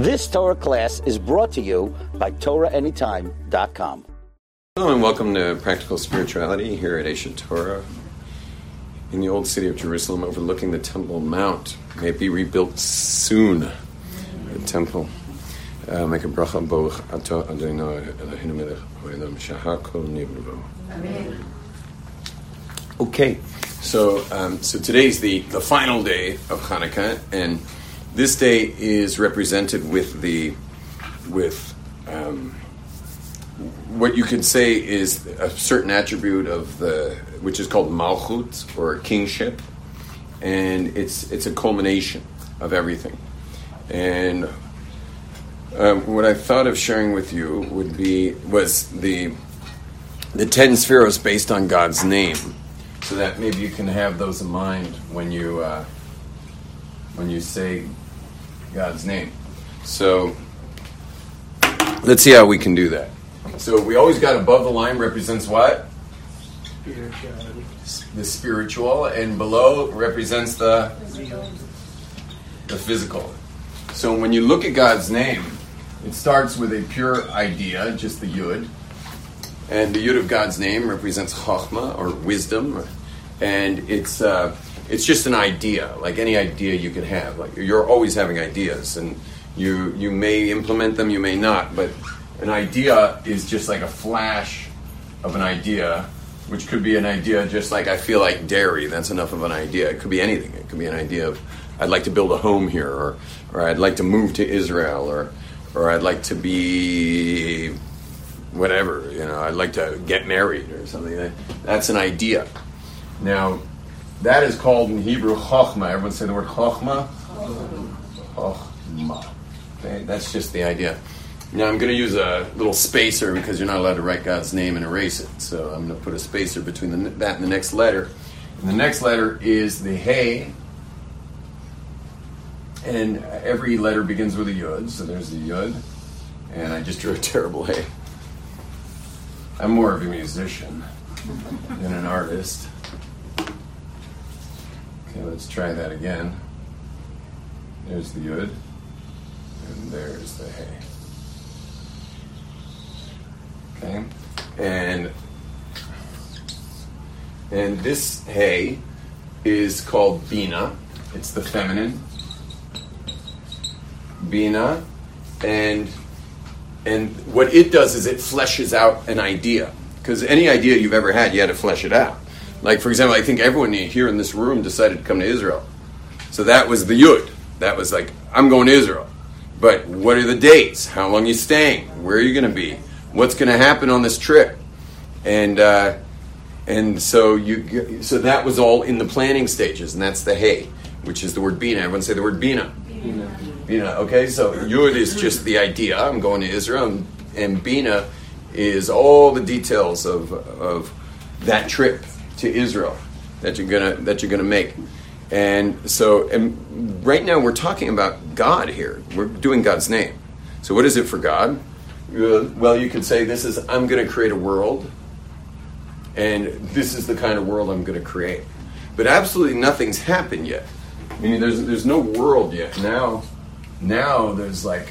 This Torah class is brought to you by TorahAnytime.com. Hello and welcome to Practical Spirituality here at Aish Torah in the old city of Jerusalem overlooking the Temple Mount. May it be rebuilt soon, the temple. Uh, make a bracha boch ato Adonai Eloheinu melech haolam shahar nivro. Okay, so um, so today's the, the final day of Hanukkah, and this day is represented with the with um, what you could say is a certain attribute of the which is called malchut or kingship, and it's it's a culmination of everything. And um, what I thought of sharing with you would be was the the ten spheres based on God's name, so that maybe you can have those in mind when you uh, when you say God's name. So let's see how we can do that. So we always got above the line represents what? Spirituality. The spiritual, and below represents the the physical. So when you look at God's name, it starts with a pure idea, just the yud, and the yud of God's name represents chachma or wisdom, and it's uh, it's just an idea, like any idea you could have. Like you're always having ideas, and you you may implement them, you may not, but an idea is just like a flash of an idea, which could be an idea just like I feel like dairy. That's enough of an idea. It could be anything. It could be an idea of I'd like to build a home here, or or I'd like to move to Israel, or or I'd like to be whatever. You know, I'd like to get married or something. That's an idea. Now, that is called in Hebrew chachma. Everyone say the word chachma. Chachma. Okay, that's just the idea. Now I'm going to use a little spacer because you're not allowed to write God's name and erase it. So I'm going to put a spacer between the, that and the next letter. And the next letter is the hey. And every letter begins with a yud. So there's the yud. And I just drew a terrible hey. I'm more of a musician than an artist. Okay, let's try that again. There's the yud. And there's the hey. Okay, and and this hay is called bina. It's the feminine bina, and and what it does is it fleshes out an idea. Because any idea you've ever had, you had to flesh it out. Like for example, I think everyone here in this room decided to come to Israel, so that was the yud. That was like I'm going to Israel. But what are the dates? How long are you staying? Where are you going to be? what's going to happen on this trip and uh, and so you so that was all in the planning stages and that's the hay which is the word bina everyone say the word bina bina, bina. okay so yud is just the idea i'm going to israel and, and bina is all the details of of that trip to israel that you're gonna that you're gonna make and so and right now we're talking about god here we're doing god's name so what is it for god uh, well, you could say this is I'm going to create a world, and this is the kind of world I'm going to create. But absolutely nothing's happened yet. I mean, there's there's no world yet. Now, now there's like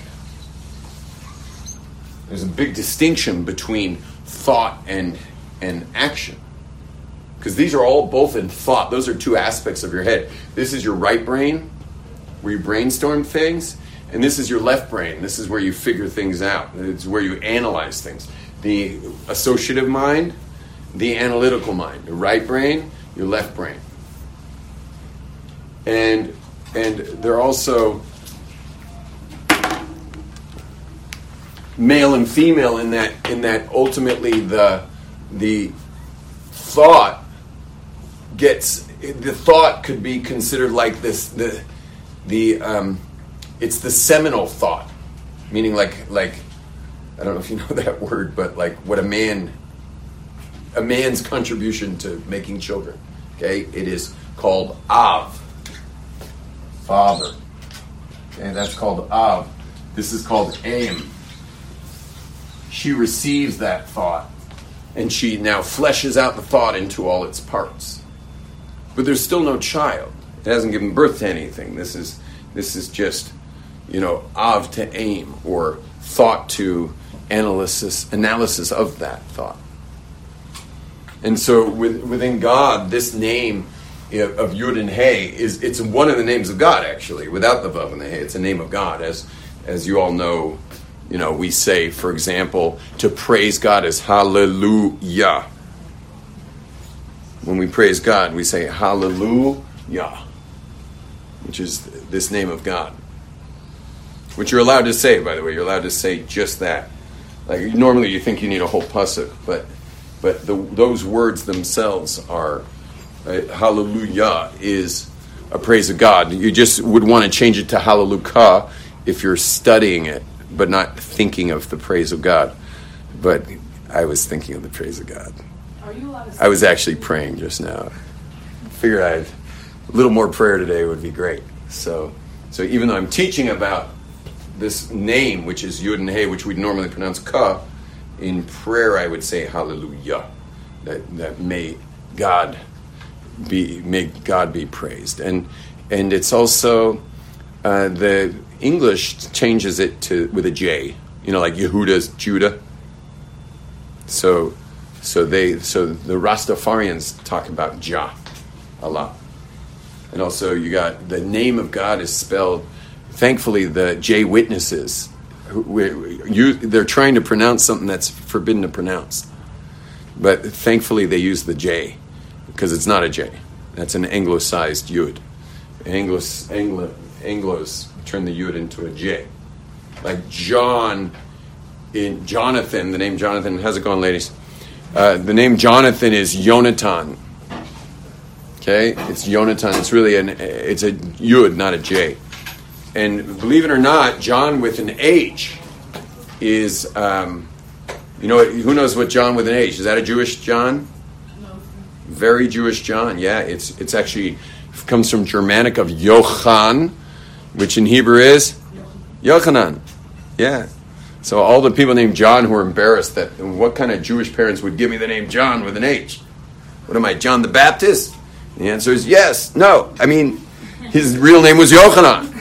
there's a big distinction between thought and and action. Because these are all both in thought. Those are two aspects of your head. This is your right brain, where you brainstorm things, and this is your left brain. This is where you figure things out. It's where you analyze things. The associative mind, the analytical mind. The right brain, your left brain. And and they're also male and female in that in that ultimately the the thought gets the thought could be considered like this the the um, it's the seminal thought, meaning like like I don't know if you know that word, but like what a man a man's contribution to making children. Okay, it is called av, father. Okay, that's called av. This is called eim. She receives that thought, and she now fleshes out the thought into all its parts. But there's still no child. It hasn't given birth to anything. This is this is just you know, of to eim or thought to analysis analysis of that thought. And so with, within God, this name of Yud and Hey is it's one of the names of God actually. Without the Vav and the Hey, it's a name of God. As as you all know, you know, we say, for example, to praise God is Hallelujah. When we praise God, we say Hallelujah, which is this name of God. Which you're allowed to say, by the way. You're allowed to say just that. Like normally, you think you need a whole pasuk, but but the, those words themselves are uh, Hallelujah is a praise of God. You just would want to change it to Hallelujah if you're studying it, but not thinking of the praise of God. But I was thinking of the praise of God. I was actually praying just now. Figured I'd a little more prayer today would be great. So, so even though I'm teaching about this name, which is Yud and Hey, which we'd normally pronounce Ka, in prayer I would say Hallelujah. That that may God be may God be praised, and and it's also uh, the English changes it to with a J. You know, like Yehuda's Judah. So, so they so the Rastafarians talk about Jah a lot, and also you got the name of God is spelled. Thankfully, the J witnesses, you, they're trying to pronounce something that's forbidden to pronounce, but thankfully they use the J because it's not a J. That's an anglicized Yud. Anglos, Anglo, Anglos turn the Yud into a J. Like John, in Jonathan, the name Jonathan, how's it going, ladies? Uh, the name Jonathan is Yonatan. Okay, it's Yonatan. It's really an it's a Yud, not a J. And believe it or not, John with an H is, um, you know, who knows what John with an H is? That a Jewish John? No. Very Jewish John. Yeah, it's it's actually comes from Germanic of Yochan, which in Hebrew is Yochanan. Yeah. So all the people named John who are embarrassed that what kind of Jewish parents would give me the name John with an H? What am I, John the Baptist? The answer is yes. No. I mean, his real name was Yochanan.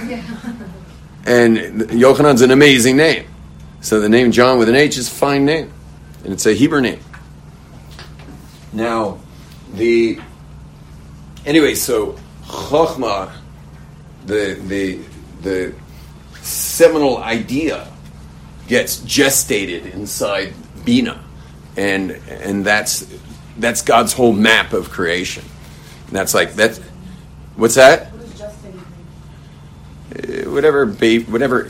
And Yochanan's an amazing name. So the name John with an H is a fine name. And it's a Hebrew name. Now, the anyway, so Chokhmah, the the the seminal idea gets gestated inside Bina. And and that's that's God's whole map of creation. And that's like that's what's that? Uh, whatever babe, whatever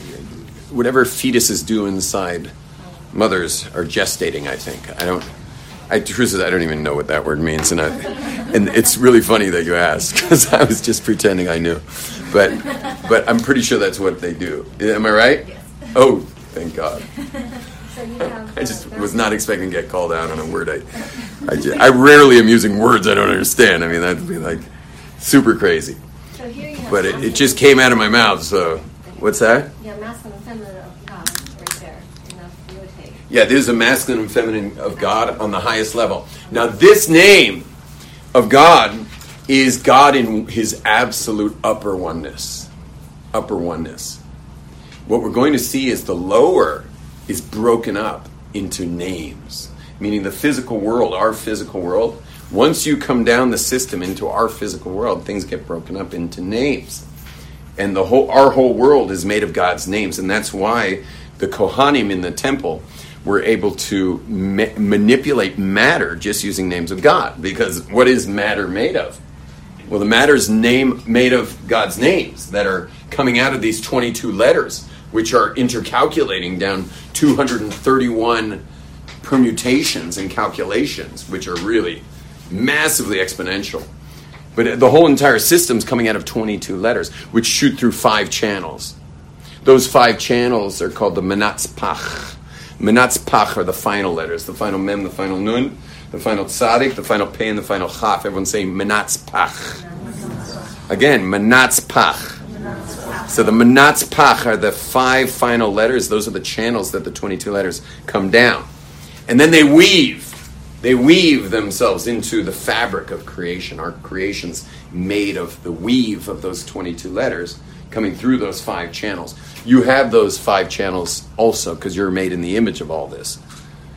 whatever fetuses do inside mothers are gestating. I think I don't. I truth is I don't even know what that word means, and I, and it's really funny that you ask because I was just pretending I knew, but but I'm pretty sure that's what they do. Am I right? Yes. Oh, thank God. So have. I just uh, was not expecting to get called out on a word. I, I, ju- I rarely am using words I don't understand. I mean, that'd be like super crazy. So here you have. But it, it just came out of my mouth. So, what's that? Have masculine and feminine of God right there the Yeah, there's a masculine and feminine of God on the highest level. Now, this name of God is God in his absolute upper oneness. Upper oneness. What we're going to see is the lower is broken up into names, meaning the physical world, our physical world. Once you come down the system into our physical world, things get broken up into names and the whole our whole world is made of God's names, and that's why the Kohanim in the temple were able to ma- manipulate matter just using names of God. Because what is matter made of? Well, the matter is name made of God's names that are coming out of these twenty-two letters, which are intercalculating down two hundred and thirty-one permutations and calculations, which are really massively exponential. But the whole entire system's coming out of 22 letters, which shoot through five channels. Those five channels are called the Menatzpach. Menatzpach are the final letters, the final Mem, the final Nun, the final Tzadik, the final Pei, and the final Chaf. Everyone's saying Menatzpach. Again, Menatzpach. So the Menatzpach are the five final letters. Those are the channels that the 22 letters come down. And then they weave. They weave themselves into the fabric of creation. Our creation's made of the weave of those 22 letters coming through those five channels. You have those five channels also because you're made in the image of all this.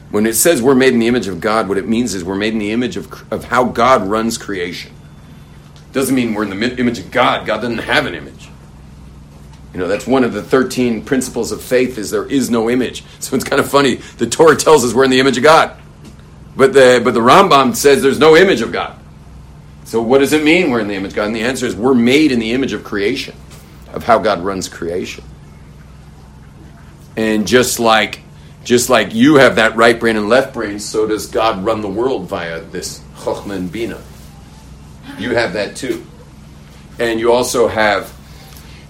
When it says we're made in the image of God, what it means is we're made in the image of, of how God runs creation. Doesn't mean we're in the image of God. God doesn't have an image. You know, that's one of the 13 principles of faith is there is no image. So it's kind of funny. The Torah tells us we're in the image of God. But the, but the Rambam says there's no image of God. So what does it mean we're in the image of God? And the answer is we're made in the image of creation, of how God runs creation. And just like just like you have that right brain and left brain, so does God run the world via this Chokhmah Bina. You have that too. And you also have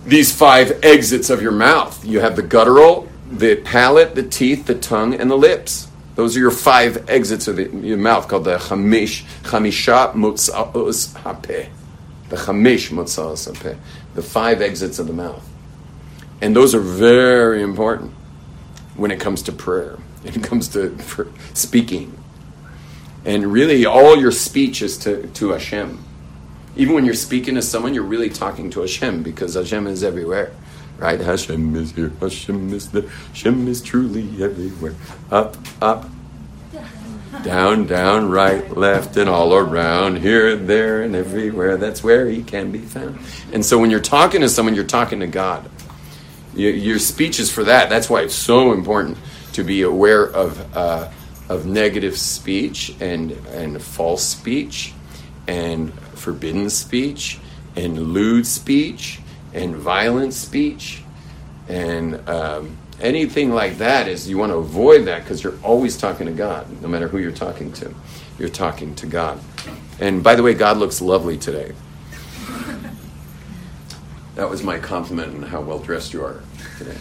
these five exits of your mouth. You have the guttural, the palate, the teeth, the tongue, and the lips. Those are your five exits of the, your mouth called the chamish, chamisha motzaos hapeh. The chamish motzaos hapeh. The five exits of the mouth. And those are very important when it comes to prayer, when it comes to speaking. And really, all your speech is to, to Hashem. Even when you're speaking to someone, you're really talking to Hashem because Hashem is everywhere. Right? Hashem is here, Hashem is there, Hashem is truly everywhere. Up, up, down, down, right, left, and all around, here, there, and everywhere. That's where He can be found. And so when you're talking to someone, you're talking to God. Your, speech is for that. That's why it's so important to be aware of, uh, of negative speech and, and false speech and forbidden speech and lewd speech and violent speech and um, anything like that is you want to avoid that because you're always talking to God, no matter who you're talking to. You're talking to God. And by the way, God looks lovely today. That was my compliment on how well dressed you are today.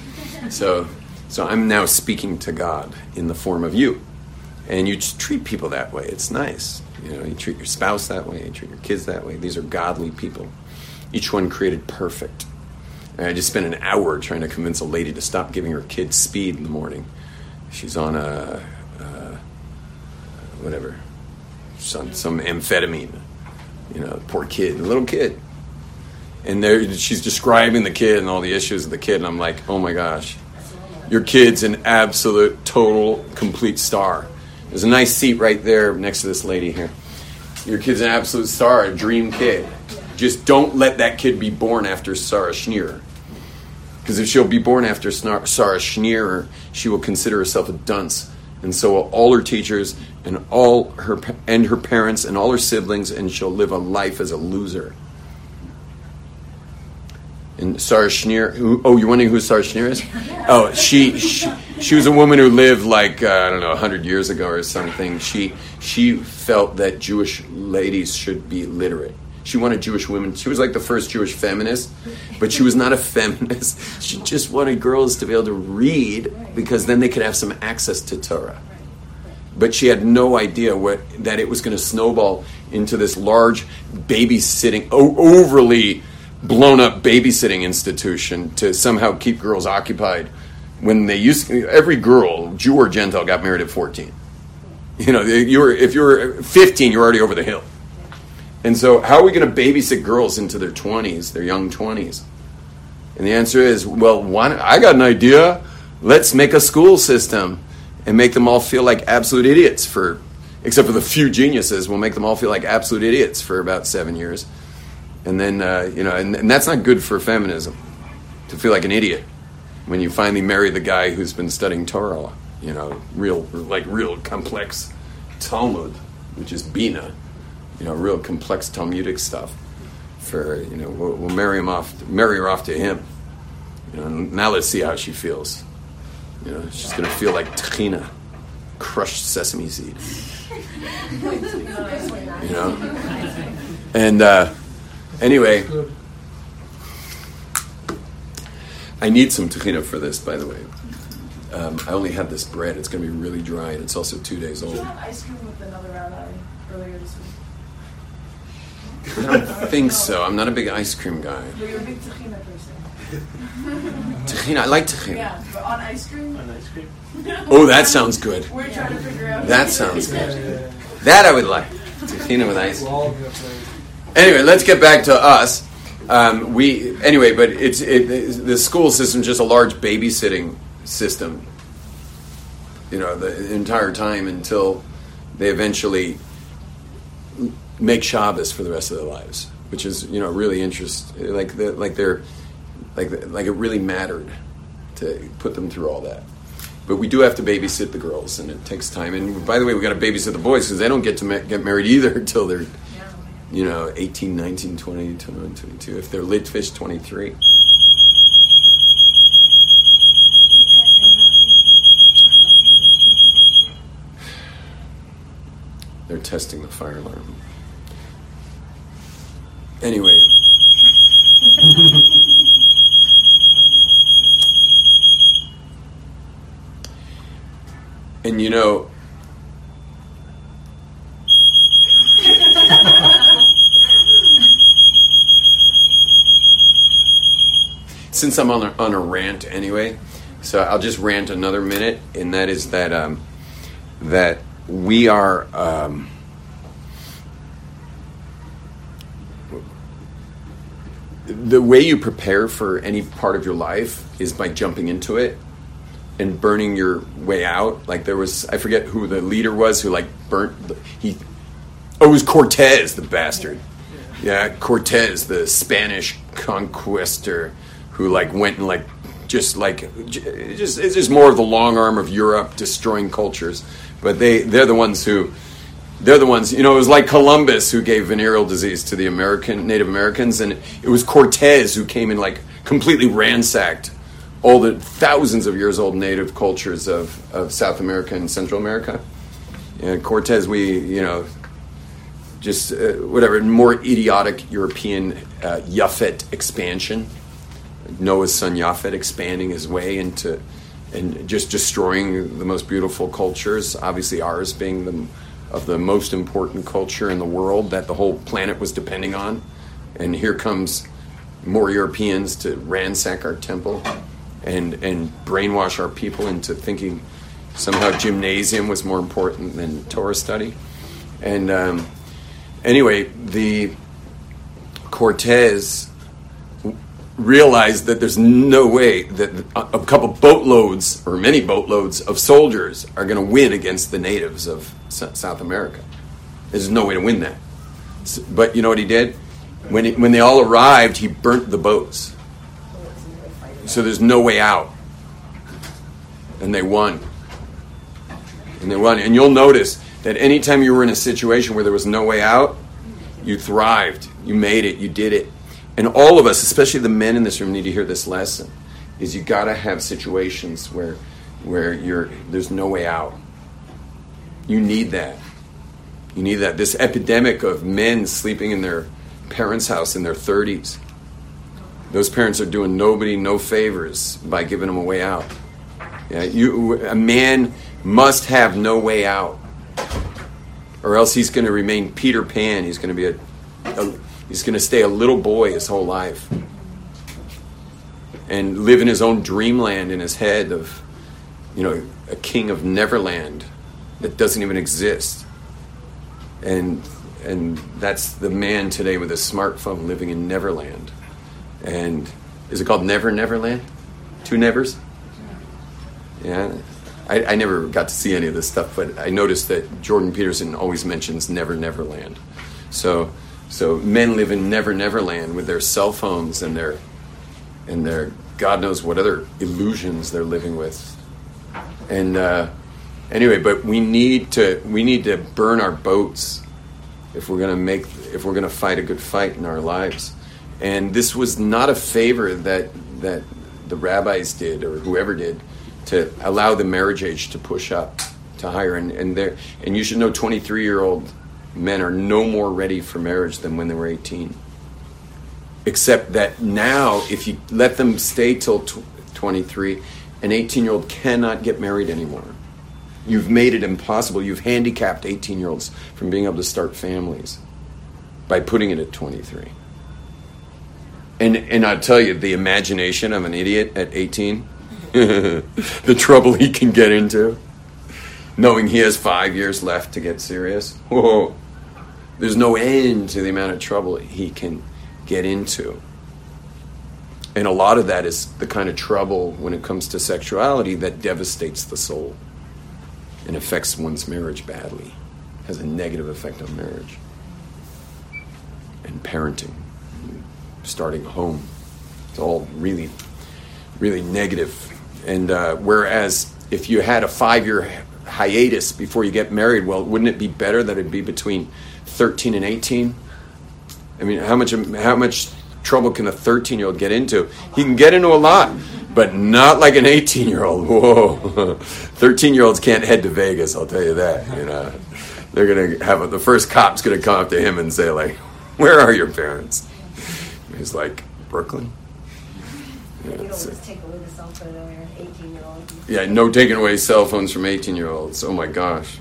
So, so I'm now speaking to God in the form of you, and you just treat people that way. It's nice. You know, you treat your spouse that way, you treat your kids that way. These are godly people. Each one created perfect. And I just spent an hour trying to convince a lady to stop giving her kids speed in the morning. She's on a, uh, whatever, some some amphetamine. You know, poor kid, little kid and there she's describing the kid and all the issues of the kid and i'm like oh my gosh your kid's an absolute total complete star there's a nice seat right there next to this lady here. Your kid's an absolute star a dream kid. Just don't let that kid be born after Sarah Schenirer. Because if she'll be born after Sarah Schenirer she will consider herself a dunce. And so will all her teachers and all her and her parents and all her siblings and she'll live a life as a loser and. Who, oh, you're wondering who Sarah Schenirer is? Oh, she, she she was a woman who lived like uh, I don't know hundred years ago or something. She she felt that Jewish ladies should be literate. She wanted Jewish women. She was like the first Jewish feminist, but she was not a feminist. She just wanted girls to be able to read because then they could have some access to Torah. But she had no idea what that it was going to snowball into this large babysitting, overly blown up babysitting institution to somehow keep girls occupied when they used every girl jew or gentile got married at 14 you know you were if you were 15 you're already over the hill. And so how are we going to babysit girls into their 20s their young 20s and the answer is well why i got an idea. Let's make a school system and make them all feel like absolute idiots for except for the few geniuses we'll make them all feel like absolute idiots for about seven years and then uh, you know, and, and that's not good for feminism to feel like an idiot when you finally marry the guy who's been studying Torah, you know, real like real complex Talmud, which is Bina, you know, real complex Talmudic stuff. For you know, we'll, we'll marry him off, marry her off to him. You know, now let's see how she feels. You know, she's gonna feel like tahina, crushed sesame seed. You know, and. Uh, Anyway, I need some tahina for this, by the way. Um, I only have this bread. It's going to be really dry, and it's also two days old. Did you have ice cream with another rabbi earlier this week? I don't think so. I'm not a big ice cream guy. But you're a big tahina person. Tahina, I like tahina. Yeah, but on ice cream? On ice cream. Oh, that sounds good. We're trying to figure out. That sounds good. That I would like. Tahina with ice. Anyway, let's get back to us. um, we anyway, but it's it, the school system just a large babysitting system. You know, the entire time until they eventually make Shabbos for the rest of their lives, which is you know really interesting. like the, like they're like like it really mattered to put them through all that. But we do have to babysit the girls, and it takes time. And by the way, we got to babysit the boys because they don't get to ma- get married either until they're you know 18, 19, 20, 21, 22. If they're Litvish, 23. They're testing the fire alarm. Anyway. and you know, since I'm on a, on a rant anyway, so I'll just rant another minute, and that is that um, that we are. Um, the way you prepare for any part of your life is by jumping into it and burning your way out. Like there was, I forget who the leader was who like burnt. The, he, oh, it was Cortez, the bastard. Yeah, Cortez, the Spanish conquistor, who like went and like just like just it's just more of the long arm of Europe destroying cultures. But they they're the ones who they're the ones, you know, it was like Columbus who gave venereal disease to the American Native Americans, and it was Cortez who came and like completely ransacked all the thousands of years old native cultures of, of South America and Central America. And Cortez, we, you know, just uh, whatever, more idiotic European uh, Yaphet expansion. Noah's son Yaphet expanding his way into and just destroying the most beautiful cultures, obviously ours being the of the most important culture in the world that the whole planet was depending on. And here comes more Europeans to ransack our temple and, and brainwash our people into thinking somehow gymnasium was more important than Torah study. And um, anyway, the Cortez realized that there's no way that a couple boatloads or many boatloads of soldiers are going to win against the natives of South America. There's no way to win that. But you know what he did? When, he, when they all arrived, he burnt the boats. So there's no way out. And they won. And they won. And you'll notice that anytime you were in a situation where there was no way out, you thrived. You made it. You did it and all of us, especially the men in this room, need to hear this lesson: is you got to have situations where where you're there's no way out. You need that. You need that. This epidemic of men sleeping in their parents' house in their 30s. Those parents are doing nobody no favors by giving them a way out. Yeah, you, a man must have no way out, or else he's going to remain Peter Pan. He's going to be a, a He's going to stay a little boy his whole life and live in his own dreamland in his head of, you know, a king of Neverland that doesn't even exist. And and that's the man today with a smartphone living in Neverland. And is it called Never Neverland? Two nevers? Yeah. I, I, never got to see any of this stuff, but I noticed that Jordan Peterson always mentions Never Neverland. So so men live in Never Never Land with their cell phones and their and their God knows what other illusions they're living with. And uh, anyway, but we need to we need to burn our boats if we're gonna make if we're gonna fight a good fight in our lives. And this was not a favor that that the rabbis did or whoever did to allow the marriage age to push up to higher and and there and you should know 23 year old men are no more ready for marriage than when they were 18. Except that now, if you let them stay till 23, an 18 year old cannot get married anymore. You've made it impossible. You've handicapped 18 year olds from being able to start families by putting it at 23. And, and I'll tell you, the imagination of an idiot at 18, the trouble he can get into, knowing he has five years left to get serious. Whoa there's no end to the amount of trouble he can get into. and a lot of that is the kind of trouble when it comes to sexuality that devastates the soul and affects one's marriage badly, has a negative effect on marriage and parenting, starting a home. It's all really, really negative. And uh, whereas if you had a five year hiatus before you get married, well, wouldn't it be better that it'd be between 13 and 18? I mean, how much, how much trouble can a 13 year old get into? He can get into a lot, but not like an 18 year old. Whoa. 13 year olds can't head to Vegas, I'll tell you that. You know, they're to have a, the first cop's to come up to him and say, like, where are your parents? He's like, Brooklyn. You Yeah, don't so- just take away the cell phone when you're an eighteen-year-old. yeah, no taking away cell phones from 18 year olds. Oh my gosh.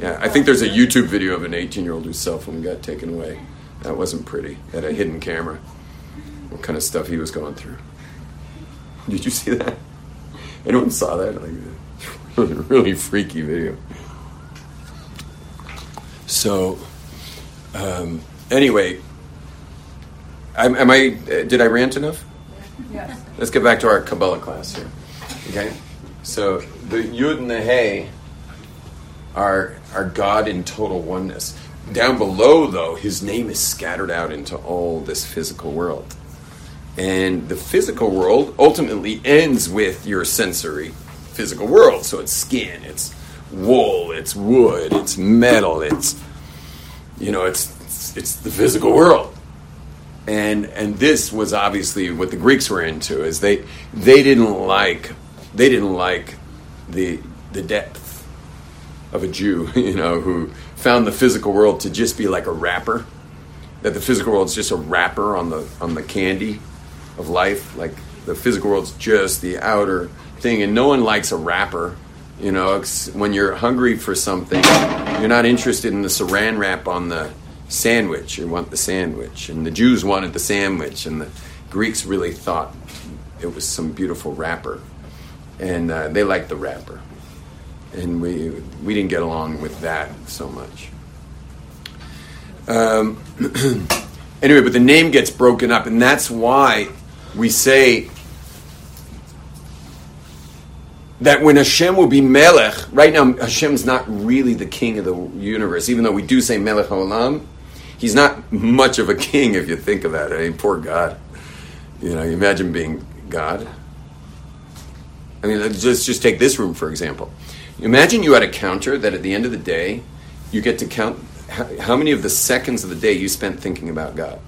Yeah, I think there's a YouTube video of an 18 year old whose cell phone got taken away. That wasn't pretty. Had a hidden camera. What kind of stuff he was going through. Did you see that? Anyone saw that? Like, really, really freaky video. So, um, anyway, am, am I? uh, Did I rant enough? Yes. Let's get back to our Kabbalah class here. Okay? So the Yud and the Hey are, are God in total oneness. Down below, though, his name is scattered out into all this physical world. And the physical world ultimately ends with your sensory physical world. So it's skin, it's wool, it's wood, it's metal, it's, you know, it's, it's, it's the physical world and and this was obviously what the Greeks were into is they they didn't like they didn't like the the depth of a Jew you know who found the physical world to just be like a wrapper that the physical world is just a wrapper on the on the candy of life like the physical world's just the outer thing. And no one likes a wrapper you know when you're hungry for something you're not interested in the saran wrap on the sandwich you want the sandwich. And the jews wanted the sandwich. And the greeks really thought it was some beautiful wrapper. And uh, they liked the wrapper. And we we didn't get along with that so much. Um, anyway but the name gets broken up. And that's why we say that when Hashem will be Melech, right now Hashem's not really the king of the universe, even though we do say Melech Haolam. He's not much of a king if you think about it. I mean, poor God. You know, you imagine being God. I mean, let's just, just take this room, for example. Imagine you had a counter that at the end of the day, you get to count how, how many of the seconds of the day you spent thinking about God.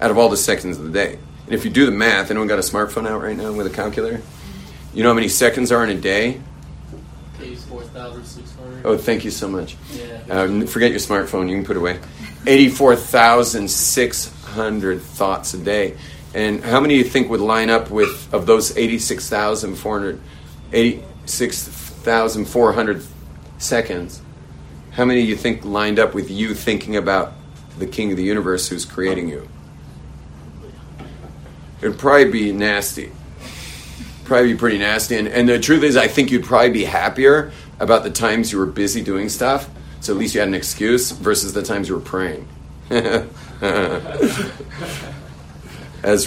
Out of all the seconds of the day. And if you do the math, anyone got a smartphone out right now with a calculator? You know how many seconds are in a day? 4,600. Oh, thank you so much. Yeah. Um, forget your smartphone, you can put it away. 84,600 thoughts a day. And how many do you think would line up with, of those 86,400, 86,400 seconds, how many do you think lined up with you thinking about the king of the universe who's creating you? It'd probably be nasty. Probably be pretty nasty. And, and the truth is, I think you'd probably be happier about the times you were busy doing stuff, so at least you had an excuse, versus the times you were praying. as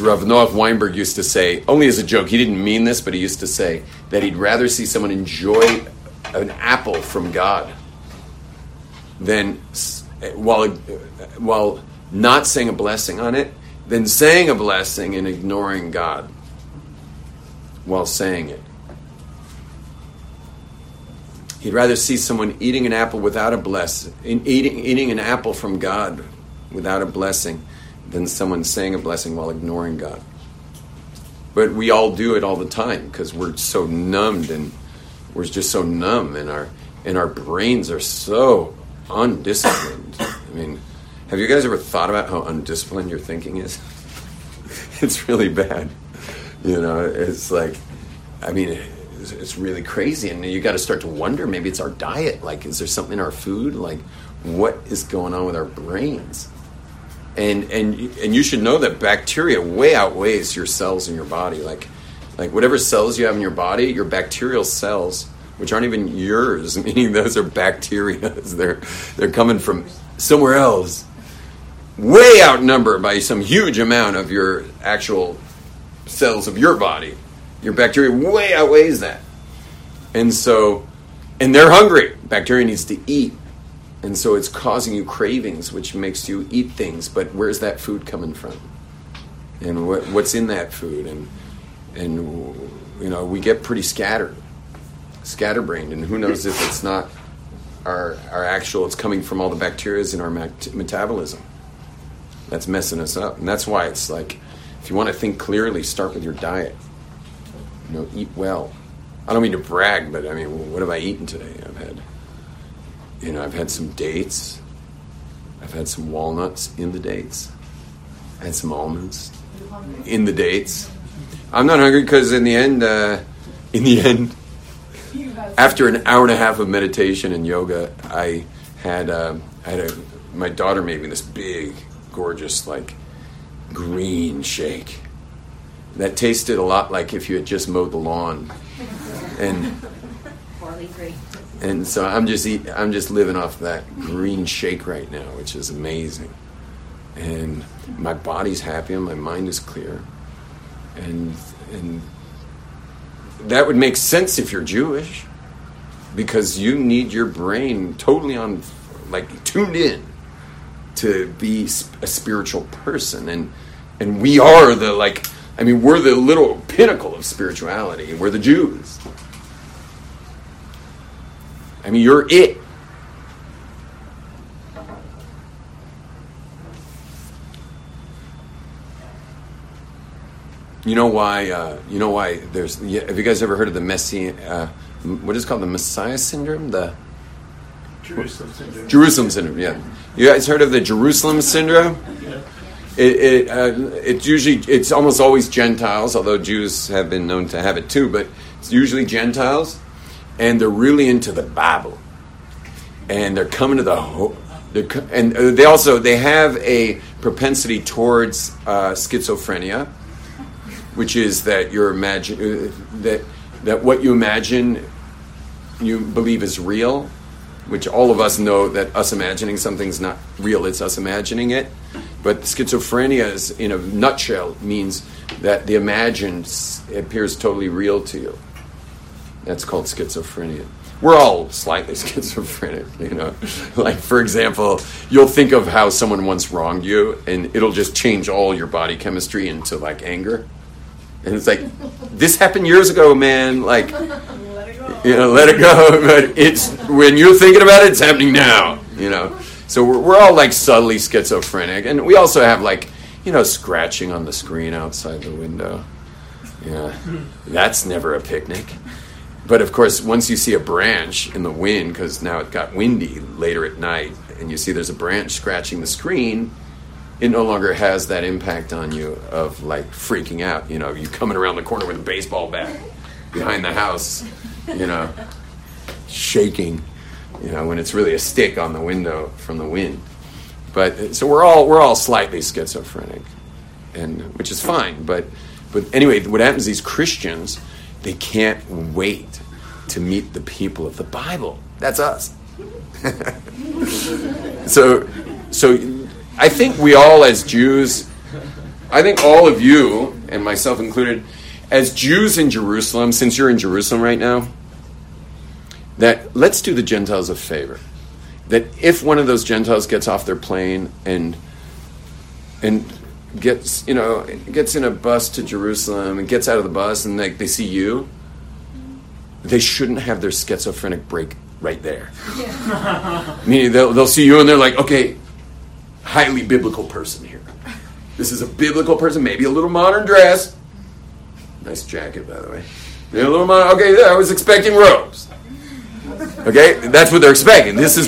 Rav Noach Weinberg used to say, only as a joke, he didn't mean this, but he used to say that he'd rather see someone enjoy an apple from God than while while not saying a blessing on it, than saying a blessing and ignoring God while saying it. He'd rather see someone eating an apple without a bless, eating eating an apple from God without a blessing, than someone saying a blessing while ignoring God. But we all do it all the time because we're so numbed and we're just so numb and our and our brains are so undisciplined. I mean, have you guys ever thought about how undisciplined your thinking is? it's really bad. You know, it's like, I mean, it's, really crazy, and you got to start to wonder. Maybe it's our diet. Like, is there something in our food? Like, what is going on with our brains? and and and you should know that bacteria way outweighs your cells in your body. Like like whatever cells you have in your body, your bacterial cells, which aren't even yours, meaning those are bacteria. They're they're coming from somewhere else. Way outnumbered by some huge amount of your actual cells of your body. Your bacteria way outweighs that. And so, and they're hungry. Bacteria needs to eat. And so it's causing you cravings, which makes you eat things. But where's that food coming from? And what, what's in that food? And, and, you know, we get pretty scattered, scatterbrained. And who knows if it's not our, our actual, it's coming from all the bacteria in our met- metabolism. That's messing us up. And that's why it's like, if you want to think clearly, start with your diet. You know, eat well. I don't mean to brag, but I mean, what have I eaten today? I've had, you know, I've had some dates. I've had some walnuts in the dates. I had some almonds in the dates. I'm not hungry because in the end, uh, in the end, after an hour and a half of meditation and yoga, I had uh, I had a, my daughter made me this big, gorgeous, like green shake that tasted a lot like if you had just mowed the lawn, and and so I'm just eat, I'm just living off that green shake right now, which is amazing, and my body's happy and my mind is clear, and and that would make sense if you're Jewish, because you need your brain totally on, like tuned in, to be a spiritual person, and and we are the like. I mean, we're the little pinnacle of spirituality. We're the Jews. I mean, you're it. You know why? Uh, you know why? There's. Have you guys ever heard of the Messi? Uh, what is it called the Messiah syndrome? The Jerusalem syndrome. Jerusalem syndrome. Yeah, you guys heard of the Jerusalem syndrome? Yeah. It, it, uh, it's usually it's almost always Gentiles, although Jews have been known to have it too. But it's usually Gentiles, and they're really into the Bible, and they're coming to the ho- and uh, they also they have a propensity towards uh, schizophrenia, which is that you're imagine uh, that that what you imagine you believe is real, which all of us know that us imagining something's not real, it's us imagining it. But schizophrenia is, in a nutshell, means that the imagined appears totally real to you. That's called schizophrenia. We're all slightly schizophrenic, you know. Like, for example, you'll think of how someone once wronged you, and it'll just change all your body chemistry into like anger. And it's like, this happened years ago, man. Like, Let it go. you know, let it go. But it's when you're thinking about it, it's happening now. You know, so we're, we're all like subtly schizophrenic, and we also have like you know scratching on the screen outside the window. Yeah, that's never a picnic. But of course, once you see a branch in the wind, because now it got windy later at night, and you see there's a branch scratching the screen, it no longer has that impact on you of like freaking out. You know, you coming around the corner with a baseball bat behind the house, you know, shaking, you know, when it's really a stick on the window from the wind. But so we're all we're all slightly schizophrenic, and which is fine. But but anyway, what happens? These Christians, they can't wait to meet the people of the Bible. That's us. so so I think we all as Jews, I think all of you and myself included, as Jews in Jerusalem, since you're in Jerusalem right now, that let's do the Gentiles a favor. That if one of those Gentiles gets off their plane and and gets you know gets in a bus to Jerusalem and gets out of the bus and like they see you, they shouldn't have their schizophrenic break right there. Meaning they'll they'll see you and they're like, okay, highly biblical person here. This is a biblical person, maybe a little modern dress. Nice jacket, by the way. Yeah, a little modern. Okay, yeah, I was expecting robes. Okay, that's what they're expecting. This is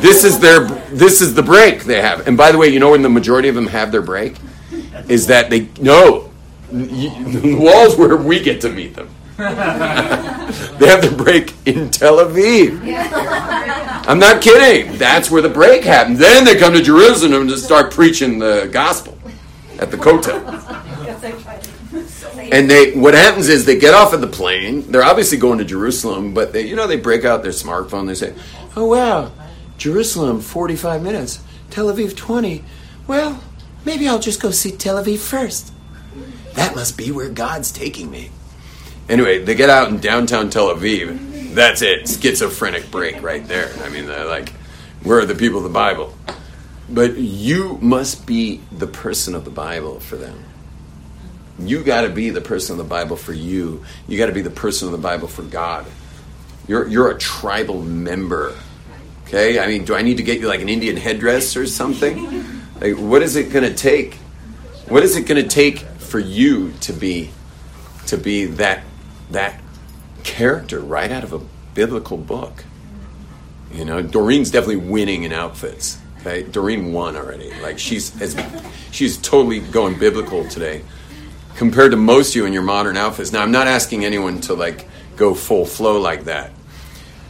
this is their this is the break they have. And by the way, you know when the majority of them have their break is that they no the walls where we get to meet them. they have their break in Tel Aviv. I'm not kidding. That's where the break happened. Then they come to Jerusalem to start preaching the gospel at the Kotel. And they, what happens is they get off of the plane. They're obviously going to Jerusalem, but they, you know, they break out their smartphone. They say, "Oh wow, Jerusalem, forty-five minutes. Tel Aviv, twenty. Well, maybe I'll just go see Tel Aviv first. that must be where God's taking me. Anyway, they get out in downtown Tel Aviv. That's it, schizophrenic break right there. I mean, they're like, where are the people of the Bible? But you must be the person of the Bible for them. You got to be the person of the Bible for you. You got to be the person of the Bible for God. You're, you're a tribal member. Okay? I mean, do I need to get you like an Indian headdress or something? Like, what is it going to take? What is it going to take for you to be to be that that character right out of a biblical book? You know, Doreen's definitely winning in outfits. Okay, Doreen won already. Like she's as, she's totally going biblical today compared to most of you in your modern outfits. Now, I'm not asking anyone to like go full flow like that,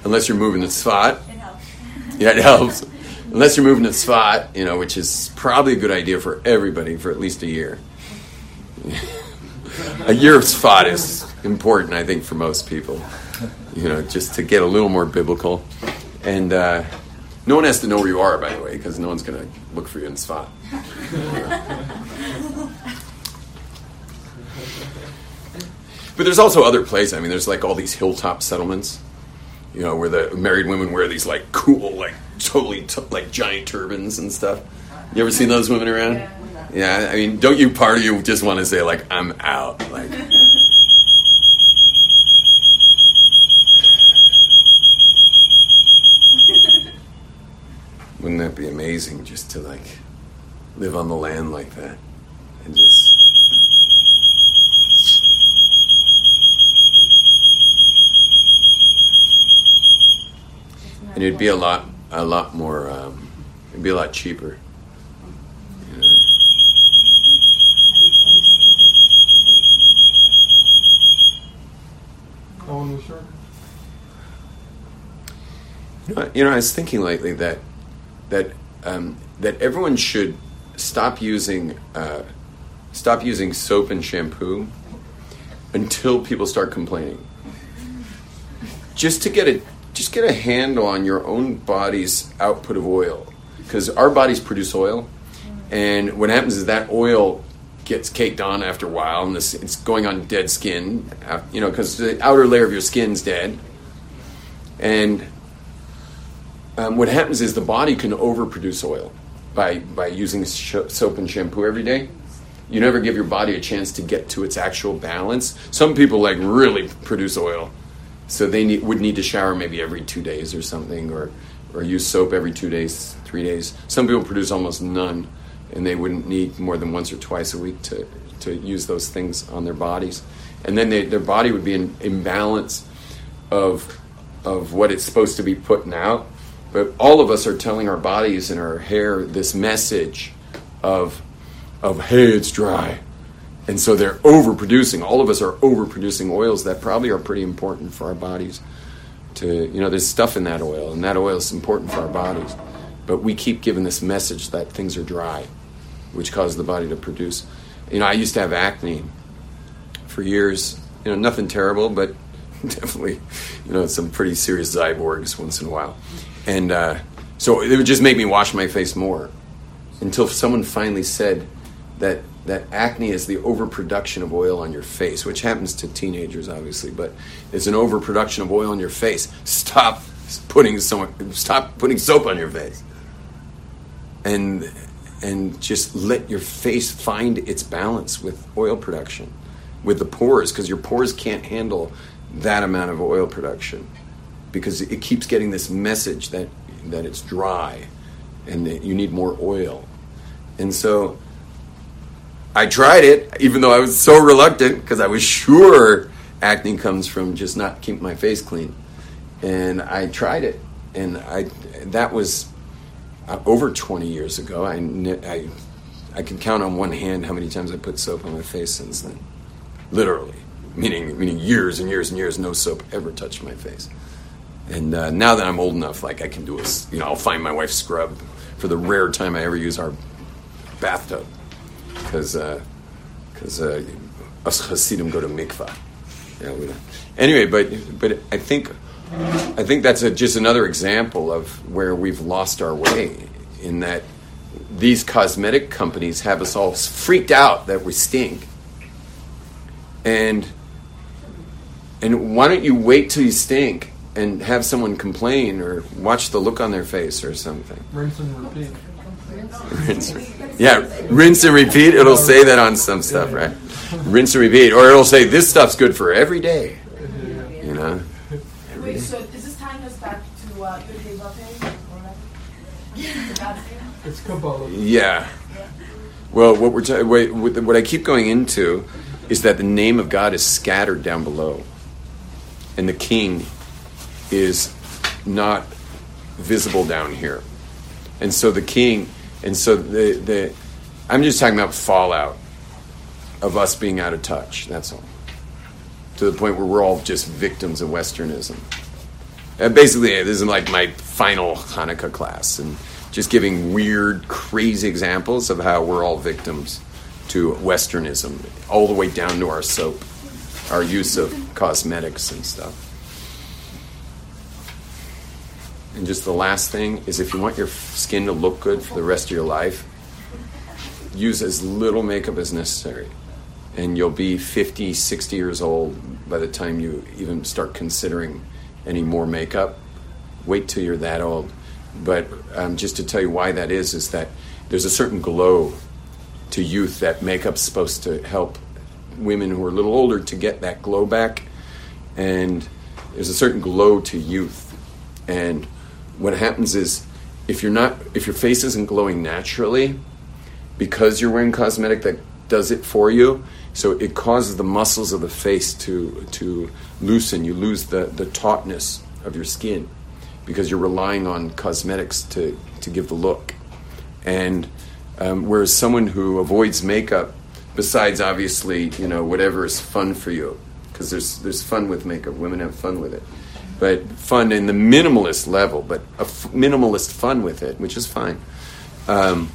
unless you're moving the Tzfat. It helps. Yeah, it helps. Unless you're moving the Tzfat, you know, which is probably a good idea for everybody for at least a year. a year of Tzfat is important, I think, for most people. You know, just to get a little more biblical. And uh, no one has to know where you are, by the way, because no one's going to look for you in the Tzfat. But there's also other places. I mean, there's like all these hilltop settlements, you know, where the married women wear these like cool, like totally t- like giant turbans and stuff. You ever seen those women around? Yeah, I mean, don't you part of you just want to say like I'm out, like. Wouldn't that be amazing just to like live on the land like that and just and it'd be a lot a lot more um, it'd be a lot cheaper you know. Colin was short. You know, you know, I was thinking lately that that um, that everyone should stop using uh, stop using soap and shampoo until people start complaining. Just to get a just get a handle on your own body's output of oil, because our bodies produce oil, and what happens is that oil gets caked on after a while, and this, it's going on dead skin. You know, because the outer layer of your skin's dead, and um, what happens is the body can overproduce oil by by using sh- soap and shampoo every day. You never give your body a chance to get to its actual balance. Some people like really produce oil, so they need, would need to shower maybe every two days or something, or or use soap every two days, three days. Some people produce almost none, and they wouldn't need more than once or twice a week to to use those things on their bodies, and then they, their body would be in imbalance of of what it's supposed to be putting out. But all of us are telling our bodies and our hair this message of of hey, it's dry. And so they're overproducing. All of us are overproducing oils that probably are pretty important for our bodies. To you know, there's stuff in that oil, and that oil is important for our bodies. But we keep giving this message that things are dry, which causes the body to produce. You know, I used to have acne for years. You know, nothing terrible, but definitely, you know, some pretty serious cyborgs once in a while. And uh, so it would just make me wash my face more until someone finally said that that acne is the overproduction of oil on your face, which happens to teenagers, obviously, but it's an overproduction of oil on your face. Stop putting so stop putting soap on your face, and and just let your face find its balance with oil production, with the pores, because your pores can't handle that amount of oil production, because it keeps getting this message that that it's dry, and that you need more oil, and so I tried it, even though I was so reluctant because I was sure acne comes from just not keeping my face clean. And I tried it, and I that was uh, over 20 years ago. I, I, I can count on one hand how many times I put soap on my face since then. Literally, meaning meaning years and years and years, no soap ever touched my face. And uh, now that I'm old enough, like I can do a, you know, I'll find my wife's scrub for the rare time I ever use our bathtub because because uh, us Hasidim go to mikvah. Yeah, we don't. Anyway, but but I think I think that's a, just another example of where we've lost our way in that these cosmetic companies have us all freaked out that we stink, and and why don't you wait till you stink and have someone complain or watch the look on their face or something? Rinse and repeat. Rinse, yeah, rinse and repeat. It'll say that on some stuff, right? Rinse and repeat, or it'll say this stuff's good for every day. You know. Wait, so is this tying us back to uh, Yud Hey Vav Hey? Or whatever? The God's name? It's Kabbalah. Yeah. Well, what we're ta- wait, what what I keep going into is that the name of God is scattered down below, and the King is not visible down here, and so the King, and so the the, I'm just talking about fallout of us being out of touch. That's all. To the point where we're all just victims of Westernism. Uh, basically, this is like my final Hanukkah class, and just giving weird, crazy examples of how we're all victims to Westernism, all the way down to our soap, our use of cosmetics and stuff. And just the last thing is if you want your skin to look good for the rest of your life, use as little makeup as necessary. And you'll be 50, 60 years old by the time you even start considering any more makeup. Wait till you're that old. But um, just to tell you why that is, is that there's a certain glow to youth that makeup's supposed to help women who are a little older to get that glow back. And there's a certain glow to youth. And what happens is if you're not if your face isn't glowing naturally, because you're wearing cosmetic that does it for you, so it causes the muscles of the face to to loosen. You lose the, the tautness of your skin because you're relying on cosmetics to, to give the look. And um, whereas someone who avoids makeup, besides obviously, you know, whatever is fun for you, because there's, there's fun with makeup, women have fun with it. But fun in the minimalist level, but a f- minimalist fun with it, which is fine. Um,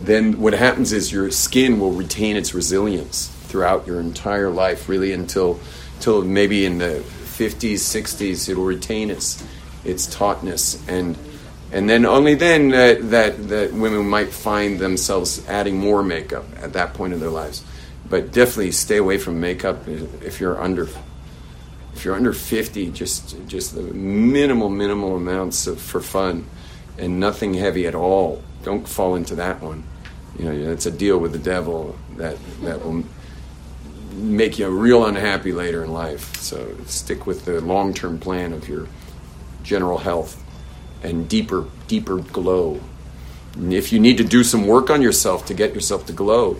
then what happens is your skin will retain its resilience throughout your entire life, really until, until maybe in the 50s, 60s, it'll retain its its tautness, and and then only then that, that that women might find themselves adding more makeup at that point in their lives. But definitely stay away from makeup if you're under if you're under 50 just just the minimal minimal amounts of, for fun and nothing heavy at all don't fall into that one. You know it's a deal with the devil that that will make you real unhappy later in life. So stick with the long-term plan of your general health and deeper deeper glow. If you need to do some work on yourself to get yourself to glow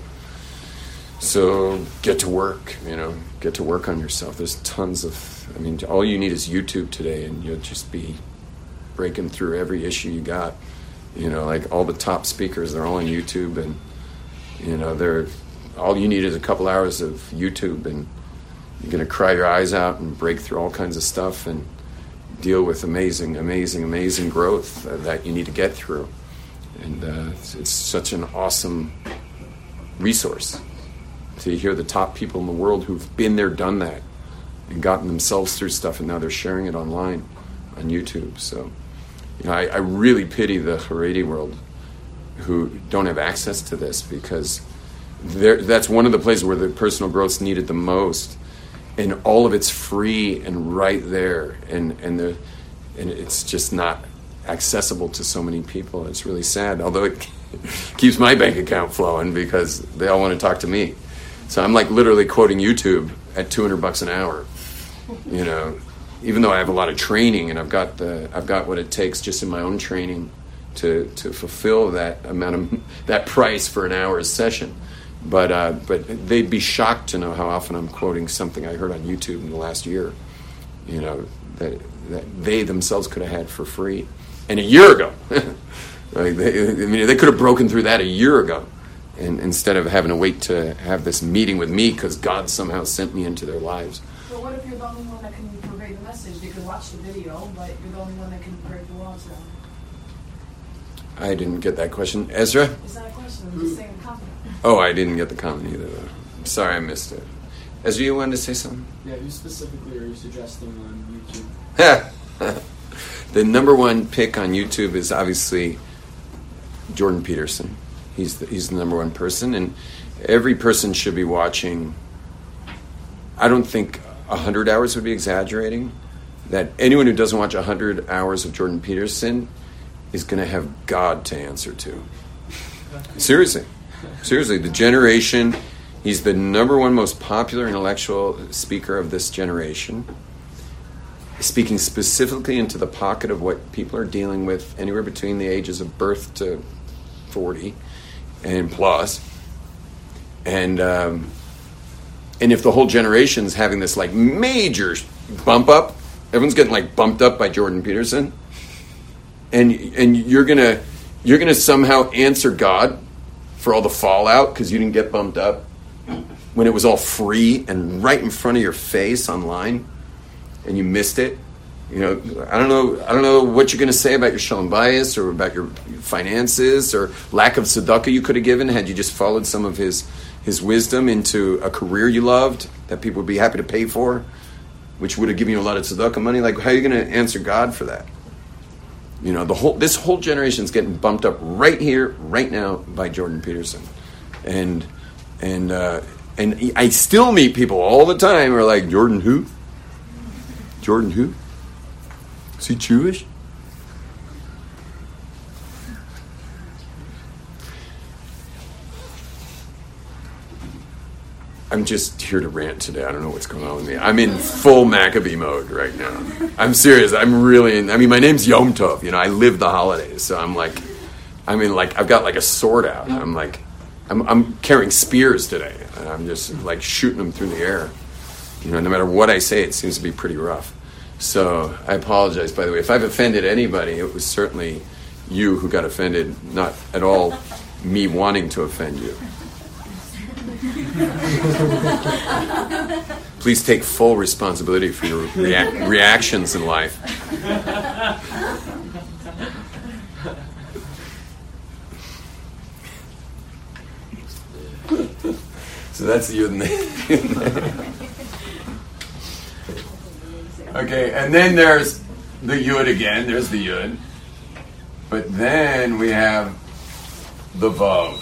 so get to work, you know, get to work on yourself. There's tons of, I mean, all you need is YouTube today, and you'll just be breaking through every issue you got. You know, like all the top speakers, they're all on YouTube, and you know, they're all you need is a couple hours of YouTube, and you're gonna cry your eyes out and break through all kinds of stuff and deal with amazing, amazing, amazing growth that you need to get through. And uh, it's, it's such an awesome resource to hear the top people in the world who've been there, done that, and gotten themselves through stuff, and now they're sharing it online on YouTube. So, you know, I, I really pity the Haredi world who don't have access to this because that's one of the places where the personal growth's needed the most, and all of it's free and right there, and and the and it's just not accessible to so many people. It's really sad, although it keeps my bank account flowing because they all want to talk to me. So I'm like literally quoting YouTube at 200 bucks an hour. You know, even though I have a lot of training and I've got the I've got what it takes just in my own training to to fulfill that amount of that price for an hour's session. But uh, but they'd be shocked to know how often I'm quoting something I heard on YouTube in the last year. You know that that they themselves could have had for free, and a year ago. they, I mean, they could have broken through that a year ago, and instead of having to wait to have this meeting with me because God somehow sent me into their lives. But what if you're the only one that can convey the message? They could watch the video, but you're the only one that can break the laws down. I didn't get that question, Ezra. It's not a question. I'm just saying a comment. Oh, I didn't get the comment either. Though. Sorry, I missed it. Ezra, you wanted to say something? Yeah, who specifically are you suggesting on YouTube? the number one pick on YouTube is obviously Jordan Peterson. He's the, he's the number one person, and every person should be watching I don't think hundred hours would be exaggerating. That anyone who doesn't watch hundred hours of Jordan Peterson is going to have God to answer to. Seriously, seriously, the generation. He's the number one most popular intellectual speaker of this generation. Speaking specifically into the pocket of what people are dealing with anywhere between the ages of birth to 40 and. And um, and if the whole generation's having this like major bump up, everyone's getting like bumped up by Jordan Peterson, and and you're gonna you're gonna somehow answer God for all the fallout because you didn't get bumped up when it was all free and right in front of your face online, and you missed it. You know, I don't know. I don't know what you're going to say about your shalom bayis or about your finances or lack of tzedakah you could have given had you just followed some of his his wisdom into a career you loved that people would be happy to pay for, which would have given you a lot of tzedakah money. Like, how are you going to answer God for that? You know, the whole this whole generation is getting bumped up right here, right now by Jordan Peterson, and and uh, and I still meet people all the time who are like Jordan who, Jordan who, is he Jewish? I'm just here to rant today. I don't know what's going on with me. I'm in full Maccabee mode right now. I'm serious. I'm really in. I mean, my name's Yom Tov. You know, I live the holidays, so I'm like, I mean, like I've got like a sword out. I'm like, I'm, I'm carrying spears today. And I'm just like shooting them through the air. You know, no matter what I say, it seems to be pretty rough. So I apologize, by the way. If I've offended anybody, it was certainly you who got offended, not at all me wanting to offend you. Please take full responsibility for your rea- reactions in life. so that's the yud. okay, and then there's the yud again. There's the yud, but then we have the vav.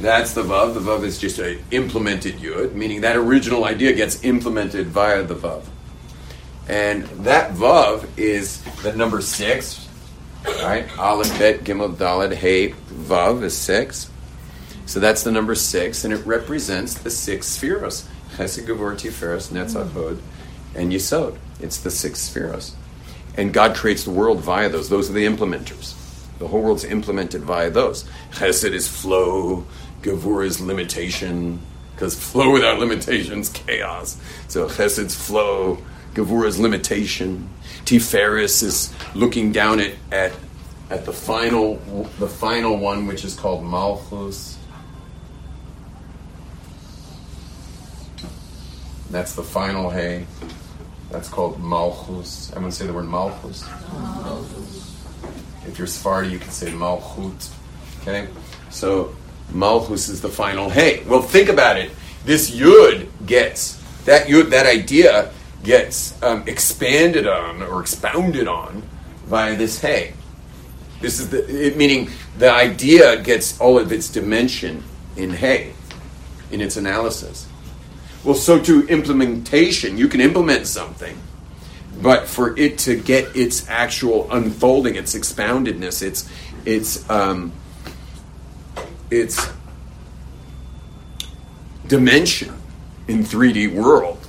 That's the vav. The vav is just a implemented yud, meaning that original idea gets implemented via the vav. And that vav is the number six, right? Aleph, Bet, Gimel, Daled, Hey, vav is six. So that's the number six, and it represents the six sefiros: Chesed, Gevur, Tiferes, Netzach, Hod, and Yesod. It's the six sefiros, and God creates the world via those. Those are the implementers. The whole world's implemented via those. Chesed is flow. Gevur is limitation, because flow without limitation is chaos. So Chesed's flow, Gevur is limitation. Tiferes is looking down at, at at the final the final one, which is called Malchus. That's the final hay. That's called Malchus. Everyone say the word Malchus. If you're Sephardi, you can say Malchut. Okay? So Malchus is the final hey. Well, think about it. This yud gets that yud, that idea gets um, expanded on or expounded on via this hey. This is the it, meaning the idea gets all of its dimension in hey, in its analysis. Well, so to implementation, you can implement something, but for it to get its actual unfolding, its expoundedness, its its um, its dimension in 3D world.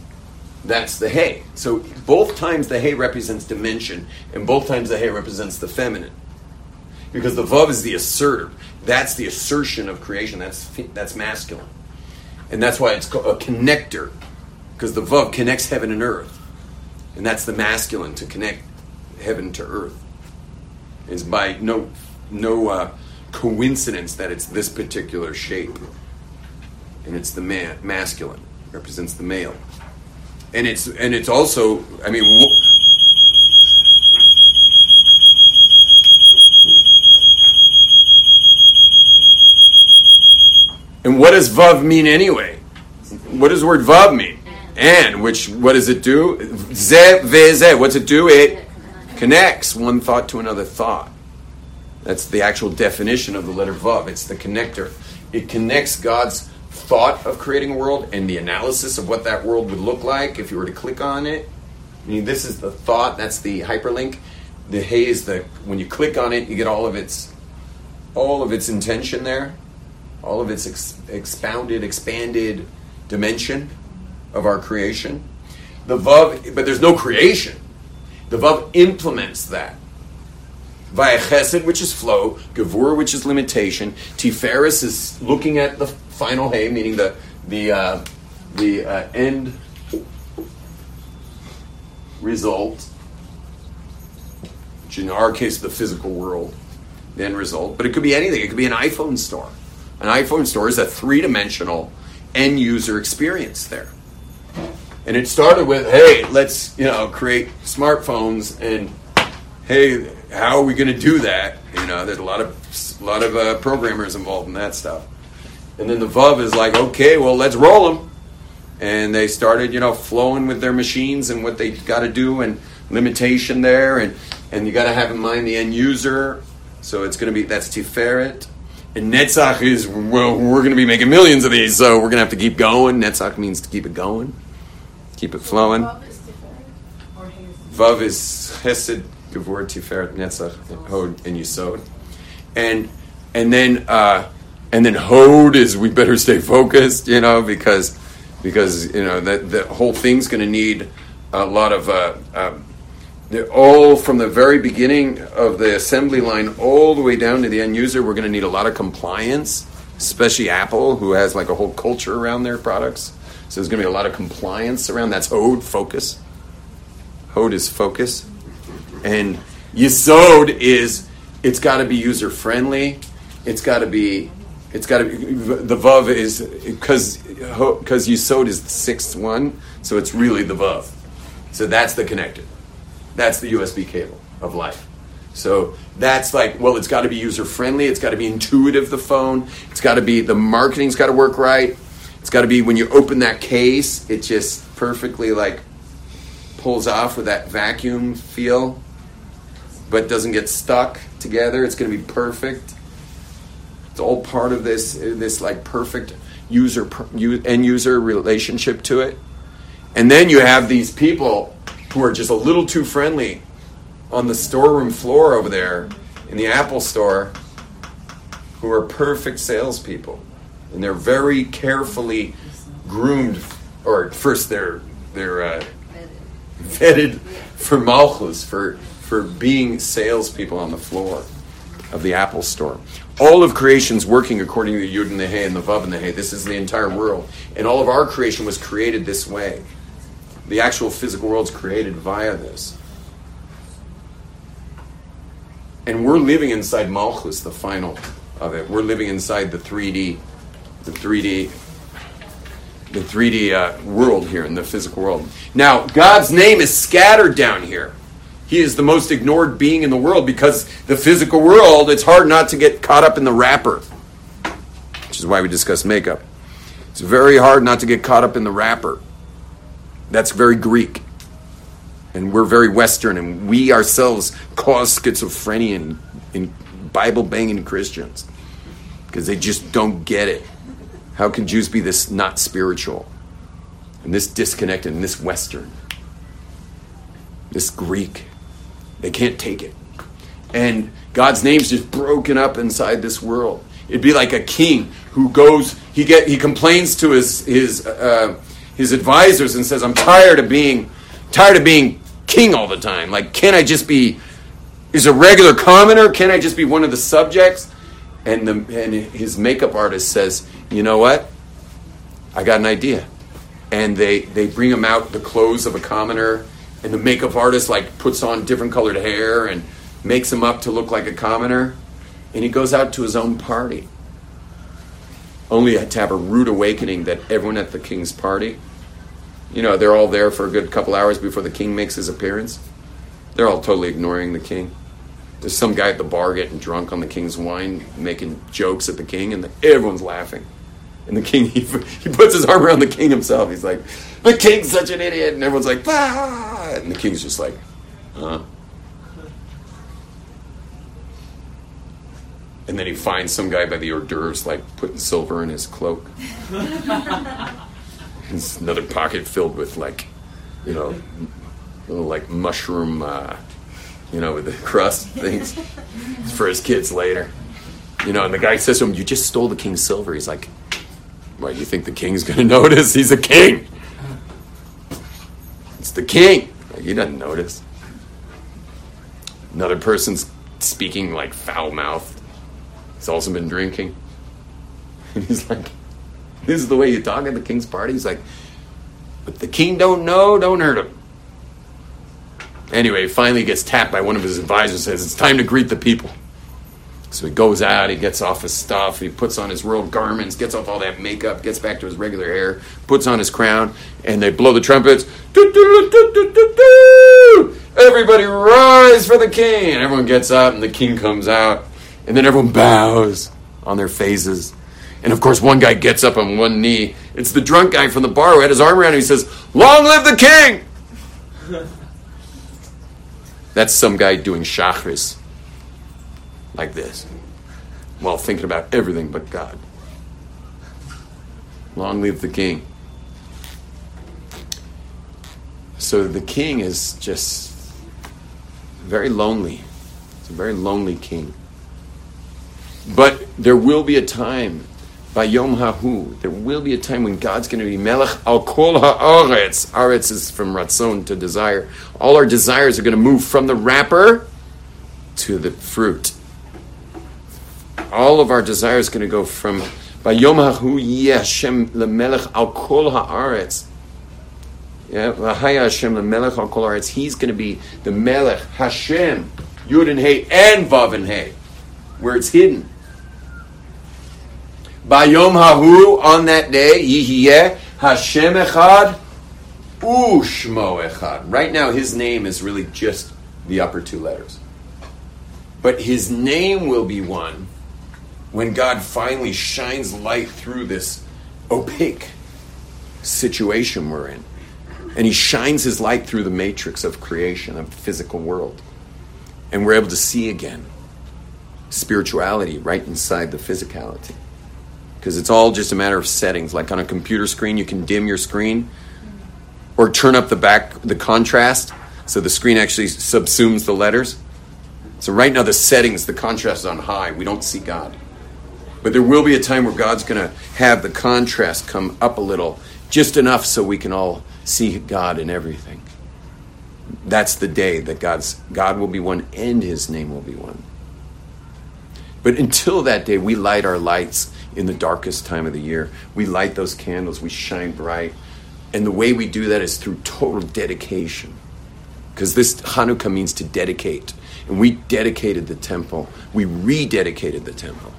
That's the hay. So both times the hay represents dimension, and both times the hay represents the feminine. Because the vav is the assertive. That's the assertion of creation. That's that's masculine, and that's why it's a connector. Because the vav connects heaven and earth, and that's the masculine to connect heaven to earth. Is by no no uh, coincidence that it's this particular shape, and it's the man masculine represents the male, and it's and it's also I mean. And what does vav mean anyway? What does the word vav mean? And, which, what does it do? Ze, ve, ze. What's it do? It connects one thought to another thought. That's the actual definition of the letter vav. It's the connector. It connects God's thought of creating a world and the analysis of what that world would look like if you were to click on it. I mean, this is the thought. That's the hyperlink. The hay is the when you click on it, you get all of its all of its intention there, all of its ex- expounded, expanded dimension of our creation. The vav, but there's no creation. The vav implements that via chesed, which is flow, gevur, which is limitation. Tiferes is looking at the final hay, meaning the the uh, the uh, end result, which in our case, the physical world, the end result. But it could be anything. It could be an iPhone store. An iPhone store is a three dimensional end user experience there. And it started with, hey, let's you know create smartphones, and hey, how are we going to do that? You know, there's a lot of a lot of uh, programmers involved in that stuff. And then the Vav is like, okay, well, let's roll them. And they started, you know, flowing with their machines and what they got to do and limitation there. And, and you got to have in mind the end user. So it's going to be, that's Tiferet. And Netzach is, well, we're going to be making millions of these, so we're going to have to keep going. Netzach means to keep it going, keep it flowing. Vav is Tiferet or Hay is Vav is Hesed, Gevur, Tiferet, Netzach, Hod, and Yesod. And and then uh, and then Hod is we better stay focused, you know, because because you know that the whole thing's going to need a lot of uh, um, the, all from the very beginning of the assembly line all the way down to the end user. We're going to need a lot of compliance, especially Apple, who has like a whole culture around their products. So there's going to be a lot of compliance around. That's Hod focus. Hod is focus, and Yesod is it's got to be user friendly. It's got to be it's got to be the vav is because because Yesod is the sixth one, so it's really the vav. So that's the connector. That's the USB cable of life. So that's like, well, it's got to be user friendly. It's got to be intuitive. The phone. It's got to be the marketing's got to work right. It's got to be when you open that case, it just perfectly like pulls off with that vacuum feel, but doesn't get stuck together. It's going to be perfect. It's all part of this this like perfect user end user relationship to it. And then you have these people who are just a little too friendly on the storeroom floor over there in the Apple store who are perfect salespeople. And they're very carefully groomed, or first they're, they're uh, vetted for Malchus, for, for being salespeople on the floor of the Apple store. All of creation's working according to the Yud and the Hey and the Vav and the Hey. This is the entire world. And all of our creation was created this way. The actual physical world's created via this. And we're living inside Malchus, the final of it. We're living inside the 3D, the 3D, the 3D uh, world here in the physical world. Now, God's name is scattered down here. He is the most ignored being in the world because the physical world, it's hard not to get caught up in the wrapper, which is why we discuss makeup. It's very hard not to get caught up in the wrapper. That's very Greek. And we're very Western, and we ourselves cause schizophrenia in, in Bible banging Christians because they just don't get it. How can Jews be this not spiritual and this disconnected and this Western? This Greek. They can't take it. And God's name's just broken up inside this world. It'd be like a king who goes, he get, he complains to his his uh, his advisors and says, "I'm tired of being tired of being king all the time. Like, can I just be is a regular commoner? Can I just be one of the subjects?" And the and his makeup artist says, "You know what? I got an idea." And they they bring him out the clothes of a commoner, and the makeup artist like puts on different colored hair and makes him up to look like a commoner, and he goes out to his own party. Only to have a rude awakening that everyone at the king's party, you know, they're all there for a good couple hours before the king makes his appearance. They're all totally ignoring the king. There's some guy at the bar getting drunk on the king's wine, making jokes at the king, and the, everyone's laughing. And the king, he, he puts his arm around the king himself. He's like, "The king's such an idiot," and everyone's like, "Ah!" And the king's just like, "Huh." And then he finds some guy by the hors d'oeuvres, like putting silver in his cloak. Another pocket filled with like, you know, little like mushroom, uh, you know, with the crust things for his kids later. You know, and the guy says to him, "You just stole the king's silver." He's like, "What? You think the king's to notice? He's a king. It's the king. He doesn't notice." Another person's speaking like foul mouthed. He's also been drinking. And he's like, This is the way you talk at the king's party? He's like, But the king don't know, don't hurt him. Anyway, finally gets tapped by one of his advisors, says, It's time to greet the people. So he goes out, he gets off his stuff, he puts on his royal garments, gets off all that makeup, gets back to his regular hair, puts on his crown, and they blow the trumpets. Everybody rise for the king! And everyone gets up, and the king comes out, and then everyone bows on their faces. And of course, one guy gets up on one knee. It's the drunk guy from the bar who had his arm around him. He says, Long live the king! That's some guy doing shachris like this while thinking about everything but God. Long live the king. So the king is just very lonely. It's a very lonely king. But there will be a time, Bayom Hahu, there will be a time when God's going to be Melech al Kol Haaretz. Aretz is from Ratzon to desire. All our desires are going to move from the wrapper to the fruit. All of our desires are going to go from Bayom Hahu Yeh Hashem lemelech al Kol Haaretz. Yeah, Hashem lemelech al Kol Haaretz. He's going to be the Melech Hashem Yud and Hey and Vav and Hey, where it's hidden. Bayom Hahu, on that day, Yihiyeh Hashem Echad Ushmo Echad. Right now, his name is really just the upper two letters. But his name will be one when God finally shines light through this opaque situation we're in. And he shines his light through the matrix of creation, of the physical world. And we're able to see again spirituality right inside the physicality because it's all just a matter of settings. Like on a computer screen, you can dim your screen or turn up the back the contrast so the screen actually subsumes the letters. So right now the settings, the contrast is on high. We don't see God. But there will be a time where God's going to have the contrast come up a little, just enough so we can all see God in everything. That's the day that God's God will be one and his name will be one. But until that day, we light our lights in the darkest time of the year. We light those candles, we shine bright. And the way we do that is through total dedication. Because this Hanukkah means to dedicate. And we dedicated the temple, we rededicated the temple.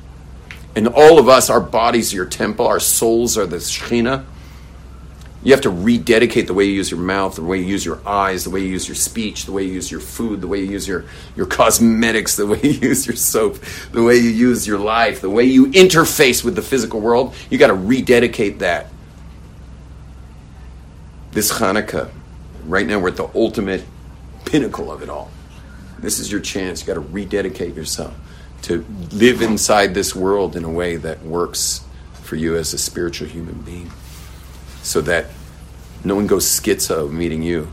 And all of us, our bodies are your temple, our souls are the Shekhinah. You have to rededicate the way you use your mouth, the way you use your eyes, the way you use your speech, the way you use your food, the way you use your, your cosmetics, the way you use your soap, the way you use your life, the way you interface with the physical world. You got to rededicate that. This Hanukkah, right now we're at the ultimate pinnacle of it all. This is your chance. You got to rededicate yourself to live inside this world in a way that works for you as a spiritual human being so that no one goes schizo meeting you,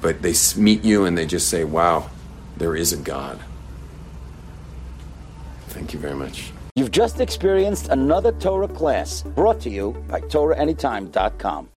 but they meet you and they just say, wow, there is a God. Thank you very much. You've just experienced another Torah class brought to you by TorahAnytime.com.